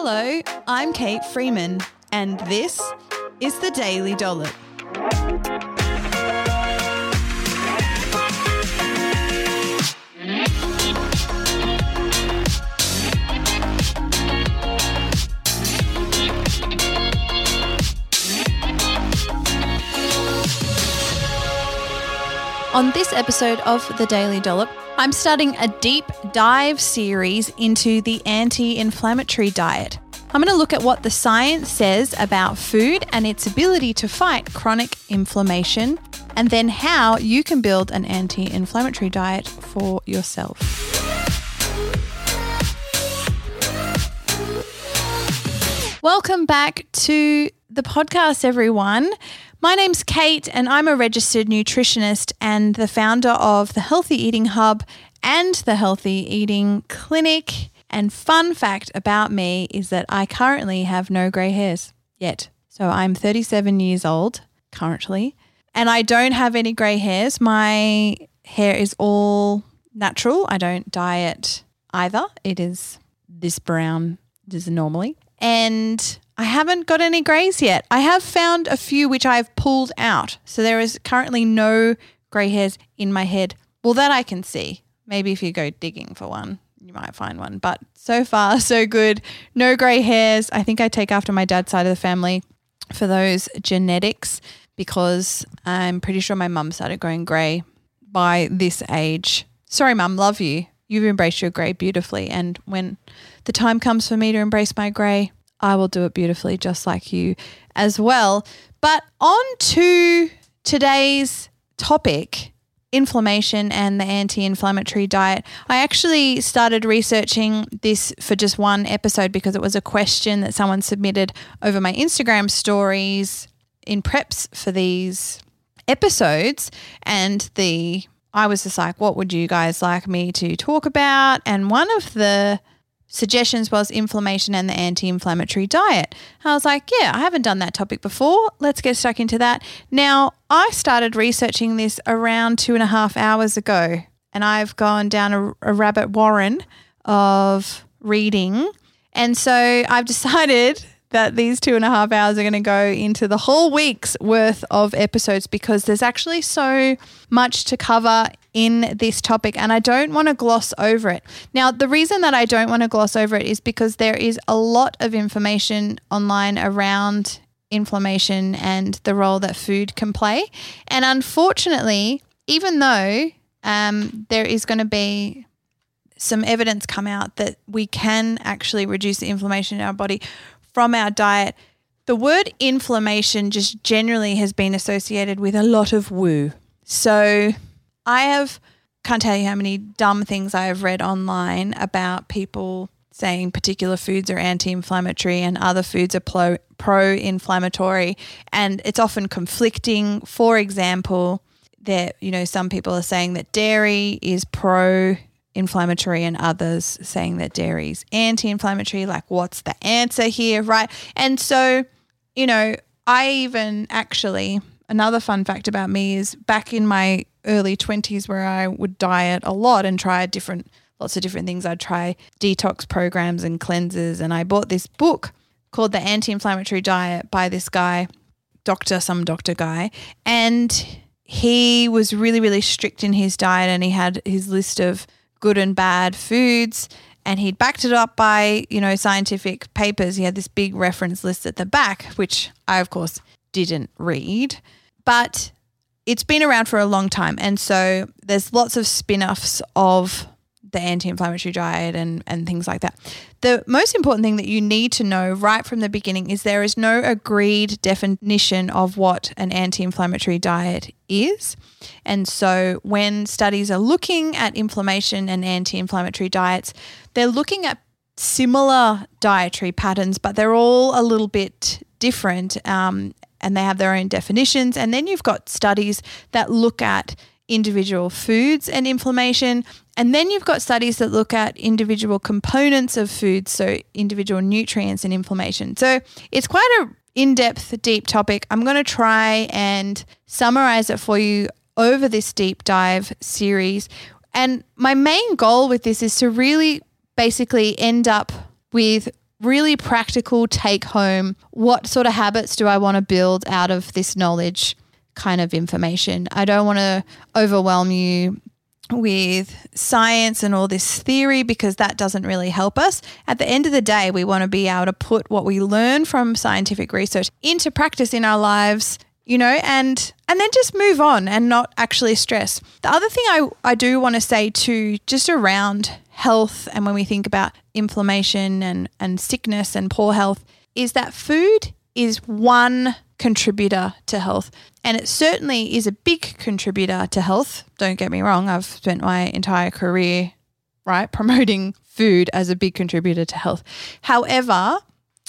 Hello, I'm Kate Freeman, and this is the Daily Dollop. On this episode of The Daily Dollop, I'm starting a deep dive series into the anti inflammatory diet. I'm going to look at what the science says about food and its ability to fight chronic inflammation, and then how you can build an anti inflammatory diet for yourself. Welcome back to the podcast, everyone. My name's Kate, and I'm a registered nutritionist and the founder of the Healthy Eating Hub and the Healthy Eating Clinic. And fun fact about me is that I currently have no grey hairs yet. So I'm 37 years old currently, and I don't have any grey hairs. My hair is all natural. I don't dye it either. It is this brown, this is normally. And I haven't got any greys yet. I have found a few which I've pulled out. So there is currently no grey hairs in my head. Well, that I can see. Maybe if you go digging for one, you might find one. But so far, so good. No grey hairs. I think I take after my dad's side of the family for those genetics because I'm pretty sure my mum started growing grey by this age. Sorry, mum, love you. You've embraced your grey beautifully. And when the time comes for me to embrace my grey, I will do it beautifully, just like you as well. But on to today's topic inflammation and the anti inflammatory diet. I actually started researching this for just one episode because it was a question that someone submitted over my Instagram stories in preps for these episodes. And the I was just like, what would you guys like me to talk about? And one of the suggestions was inflammation and the anti inflammatory diet. I was like, yeah, I haven't done that topic before. Let's get stuck into that. Now, I started researching this around two and a half hours ago, and I've gone down a, a rabbit warren of reading. And so I've decided that these two and a half hours are going to go into the whole week's worth of episodes because there's actually so much to cover in this topic and I don't want to gloss over it. Now, the reason that I don't want to gloss over it is because there is a lot of information online around inflammation and the role that food can play. And unfortunately, even though um, there is going to be some evidence come out that we can actually reduce the inflammation in our body from our diet, the word inflammation just generally has been associated with a lot of woo. So I have can't tell you how many dumb things I have read online about people saying particular foods are anti-inflammatory and other foods are pro-inflammatory and it's often conflicting. For example, that you know some people are saying that dairy is pro inflammatory and others saying that dairy is anti-inflammatory like what's the answer here right? And so you know i even actually another fun fact about me is back in my early 20s where i would diet a lot and try different lots of different things i'd try detox programs and cleanses and i bought this book called the anti-inflammatory diet by this guy doctor some doctor guy. And he was really really strict in his diet and he had his list of good and bad foods and he'd backed it up by, you know, scientific papers. He had this big reference list at the back, which I of course didn't read, but it's been around for a long time and so there's lots of spin-offs of the anti-inflammatory diet and and things like that. The most important thing that you need to know right from the beginning is there is no agreed definition of what an anti-inflammatory diet is. And so when studies are looking at inflammation and anti-inflammatory diets, they're looking at similar dietary patterns, but they're all a little bit different. Um, and they have their own definitions. And then you've got studies that look at individual foods and inflammation. And then you've got studies that look at individual components of foods, so individual nutrients and inflammation. So it's quite a in-depth deep topic. I'm going to try and summarize it for you over this deep dive series. And my main goal with this is to really basically end up with really practical take home. What sort of habits do I want to build out of this knowledge kind of information? I don't want to overwhelm you with science and all this theory because that doesn't really help us. At the end of the day, we want to be able to put what we learn from scientific research into practice in our lives you know, and and then just move on and not actually stress. The other thing I, I do want to say too, just around health and when we think about inflammation and, and sickness and poor health, is that food is one contributor to health. And it certainly is a big contributor to health. Don't get me wrong, I've spent my entire career, right, promoting food as a big contributor to health. However,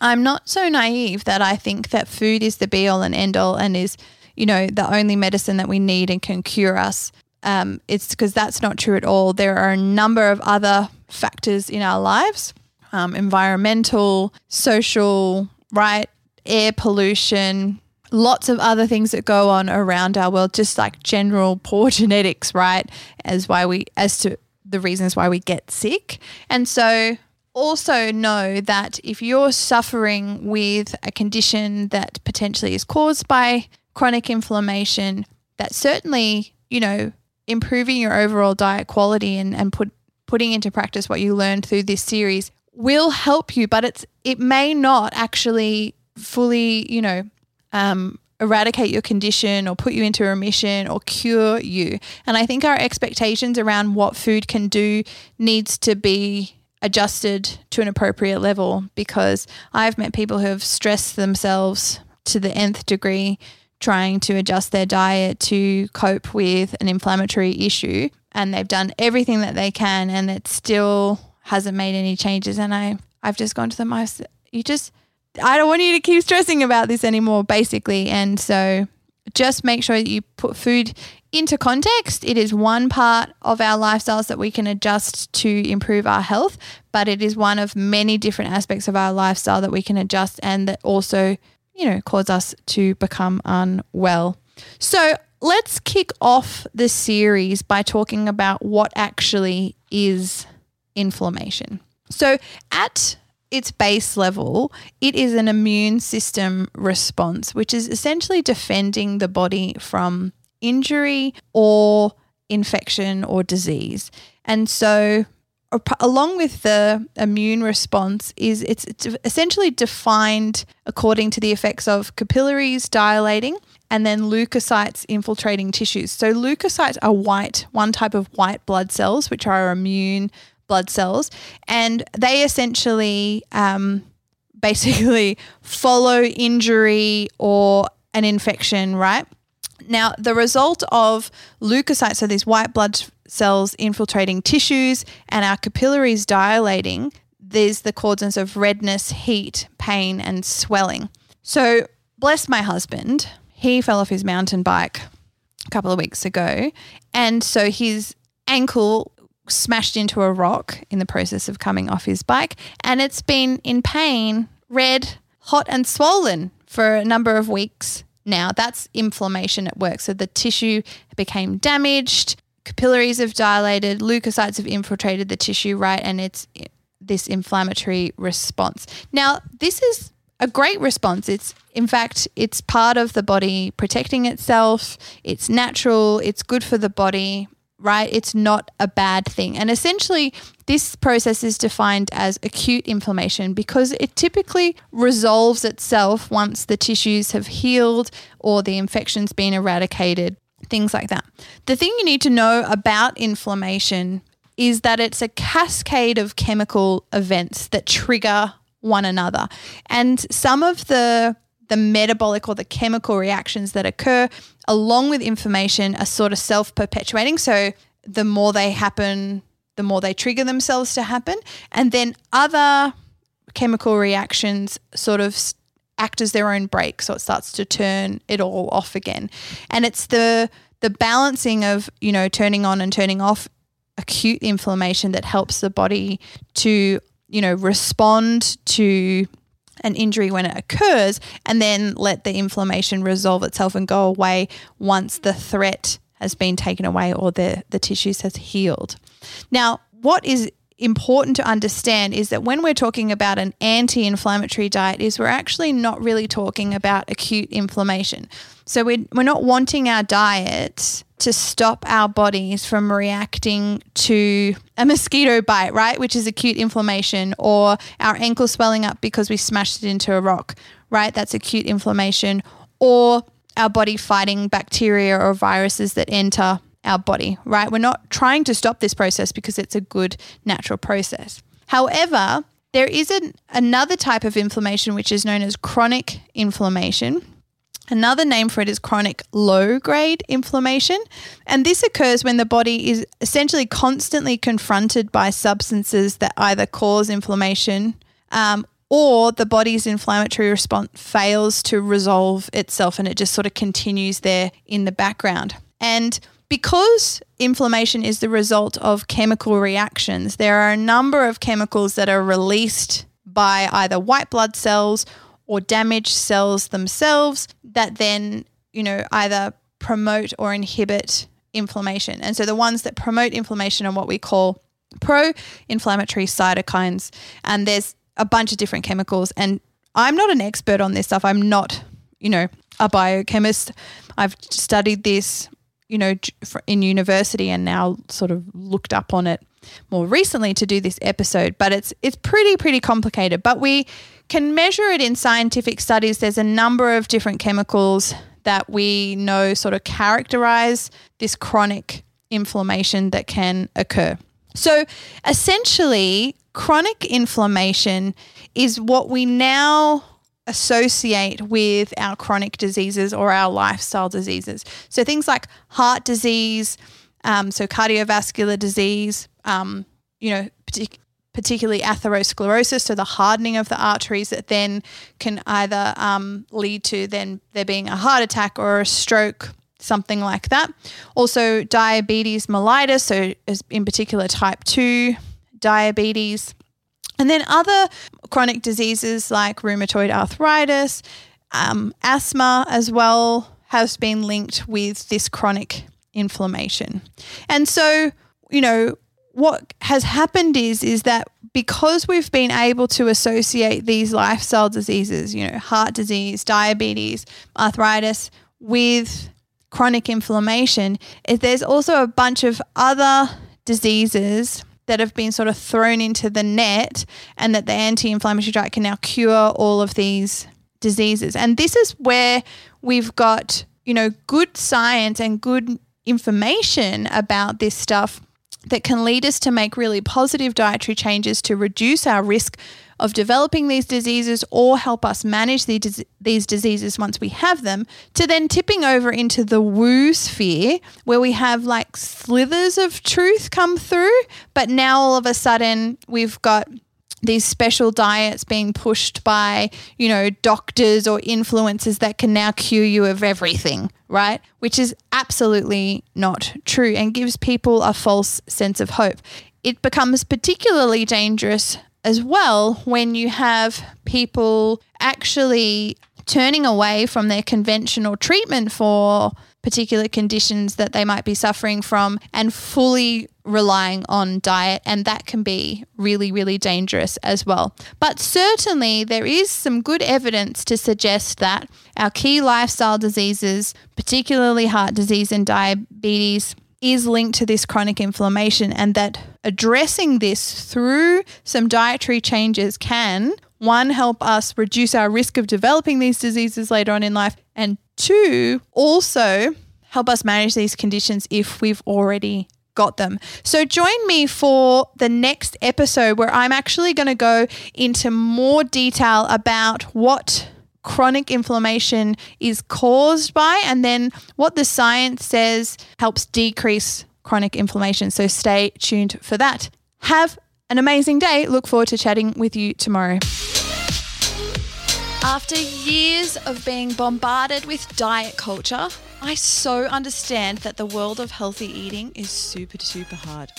I'm not so naive that I think that food is the be all and end all and is, you know, the only medicine that we need and can cure us. Um, it's because that's not true at all. There are a number of other factors in our lives um, environmental, social, right? Air pollution, lots of other things that go on around our world, just like general poor genetics, right? As why we, as to the reasons why we get sick. And so also know that if you're suffering with a condition that potentially is caused by chronic inflammation, that certainly, you know, improving your overall diet quality and, and put putting into practice what you learned through this series will help you, but it's it may not actually fully, you know, um, eradicate your condition or put you into remission or cure you. And I think our expectations around what food can do needs to be adjusted to an appropriate level because I've met people who have stressed themselves to the nth degree trying to adjust their diet to cope with an inflammatory issue and they've done everything that they can and it still hasn't made any changes and I I've just gone to them I you just I don't want you to keep stressing about this anymore basically and so just make sure that you put food into context, it is one part of our lifestyles that we can adjust to improve our health, but it is one of many different aspects of our lifestyle that we can adjust and that also, you know, cause us to become unwell. So let's kick off the series by talking about what actually is inflammation. So, at its base level, it is an immune system response, which is essentially defending the body from injury or infection or disease. And so along with the immune response is it's, it's essentially defined according to the effects of capillaries dilating and then leukocytes infiltrating tissues. So leukocytes are white, one type of white blood cells which are immune blood cells and they essentially um, basically follow injury or an infection, right? Now, the result of leukocytes, so these white blood cells infiltrating tissues and our capillaries dilating, there's the causes of redness, heat, pain, and swelling. So, bless my husband, he fell off his mountain bike a couple of weeks ago. And so his ankle smashed into a rock in the process of coming off his bike. And it's been in pain, red, hot, and swollen for a number of weeks now. That's inflammation at work. So the tissue became damaged, capillaries have dilated, leukocytes have infiltrated the tissue, right? And it's this inflammatory response. Now, this is a great response. It's in fact, it's part of the body protecting itself. It's natural, it's good for the body right? It's not a bad thing. And essentially, this process is defined as acute inflammation because it typically resolves itself once the tissues have healed or the infection's been eradicated, things like that. The thing you need to know about inflammation is that it's a cascade of chemical events that trigger one another. And some of the the metabolic or the chemical reactions that occur along with inflammation are sort of self perpetuating. So the more they happen, the more they trigger themselves to happen. And then other chemical reactions sort of act as their own brake. So it starts to turn it all off again. And it's the the balancing of, you know, turning on and turning off acute inflammation that helps the body to, you know, respond to an injury when it occurs and then let the inflammation resolve itself and go away once the threat has been taken away or the, the tissues has healed. Now, what is important to understand is that when we're talking about an anti-inflammatory diet is we're actually not really talking about acute inflammation. So we're, we're not wanting our diet to stop our bodies from reacting to a mosquito bite, right? Which is acute inflammation, or our ankle swelling up because we smashed it into a rock, right? That's acute inflammation, or our body fighting bacteria or viruses that enter our body, right? We're not trying to stop this process because it's a good natural process. However, there is an, another type of inflammation which is known as chronic inflammation. Another name for it is chronic low grade inflammation. And this occurs when the body is essentially constantly confronted by substances that either cause inflammation um, or the body's inflammatory response fails to resolve itself and it just sort of continues there in the background. And because inflammation is the result of chemical reactions, there are a number of chemicals that are released by either white blood cells or damaged cells themselves that then, you know, either promote or inhibit inflammation. And so the ones that promote inflammation are what we call pro inflammatory cytokines. And there's a bunch of different chemicals. And I'm not an expert on this stuff. I'm not, you know, a biochemist. I've studied this you know, in university and now sort of looked up on it more recently to do this episode, but it's it's pretty pretty complicated. But we can measure it in scientific studies. There's a number of different chemicals that we know sort of characterize this chronic inflammation that can occur. So essentially, chronic inflammation is what we now associate with our chronic diseases or our lifestyle diseases. So things like heart disease, um, so cardiovascular disease, um, you know, partic- particularly atherosclerosis, so the hardening of the arteries that then can either um, lead to then there being a heart attack or a stroke, something like that. Also, diabetes mellitus, so in particular type 2 diabetes. And then other chronic diseases like rheumatoid arthritis, um, asthma as well has been linked with this chronic inflammation. And so, you know, what has happened is is that because we've been able to associate these lifestyle diseases, you know, heart disease, diabetes, arthritis with chronic inflammation, there's also a bunch of other diseases that have been sort of thrown into the net and that the anti inflammatory diet can now cure all of these diseases. And this is where we've got, you know, good science and good information about this stuff that can lead us to make really positive dietary changes to reduce our risk of developing these diseases or help us manage these, these diseases once we have them, to then tipping over into the woo sphere where we have like slithers of truth come through. But now all of a sudden we've got these special diets being pushed by, you know, doctors or influencers that can now cure you of everything, right? Which is absolutely not true and gives people a false sense of hope. It becomes particularly dangerous as well when you have people actually turning away from their conventional treatment for particular conditions that they might be suffering from and fully relying on diet. And that can be really, really dangerous as well. But certainly, there is some good evidence to suggest that our key lifestyle diseases, particularly heart disease and diabetes, is linked to this chronic inflammation, and that addressing this through some dietary changes can one, help us reduce our risk of developing these diseases later on in life, and two, also help us manage these conditions if we've already got them. So join me for the next episode where I'm actually going to go into more detail about what chronic inflammation is caused by, and then what the science says helps decrease chronic inflammation. So stay tuned for that. Have an amazing day. Look forward to chatting with you tomorrow. After years of being bombarded with diet culture, I so understand that the world of healthy eating is super, super hard.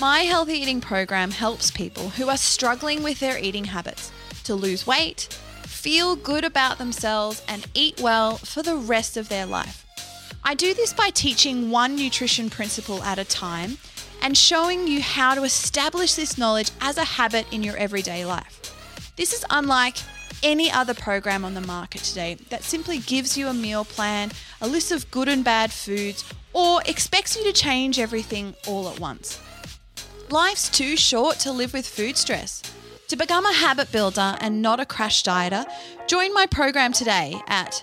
My healthy eating program helps people who are struggling with their eating habits to lose weight feel good about themselves and eat well for the rest of their life. I do this by teaching one nutrition principle at a time and showing you how to establish this knowledge as a habit in your everyday life. This is unlike any other program on the market today that simply gives you a meal plan, a list of good and bad foods, or expects you to change everything all at once. Life's too short to live with food stress. To become a habit builder and not a crash dieter, join my program today at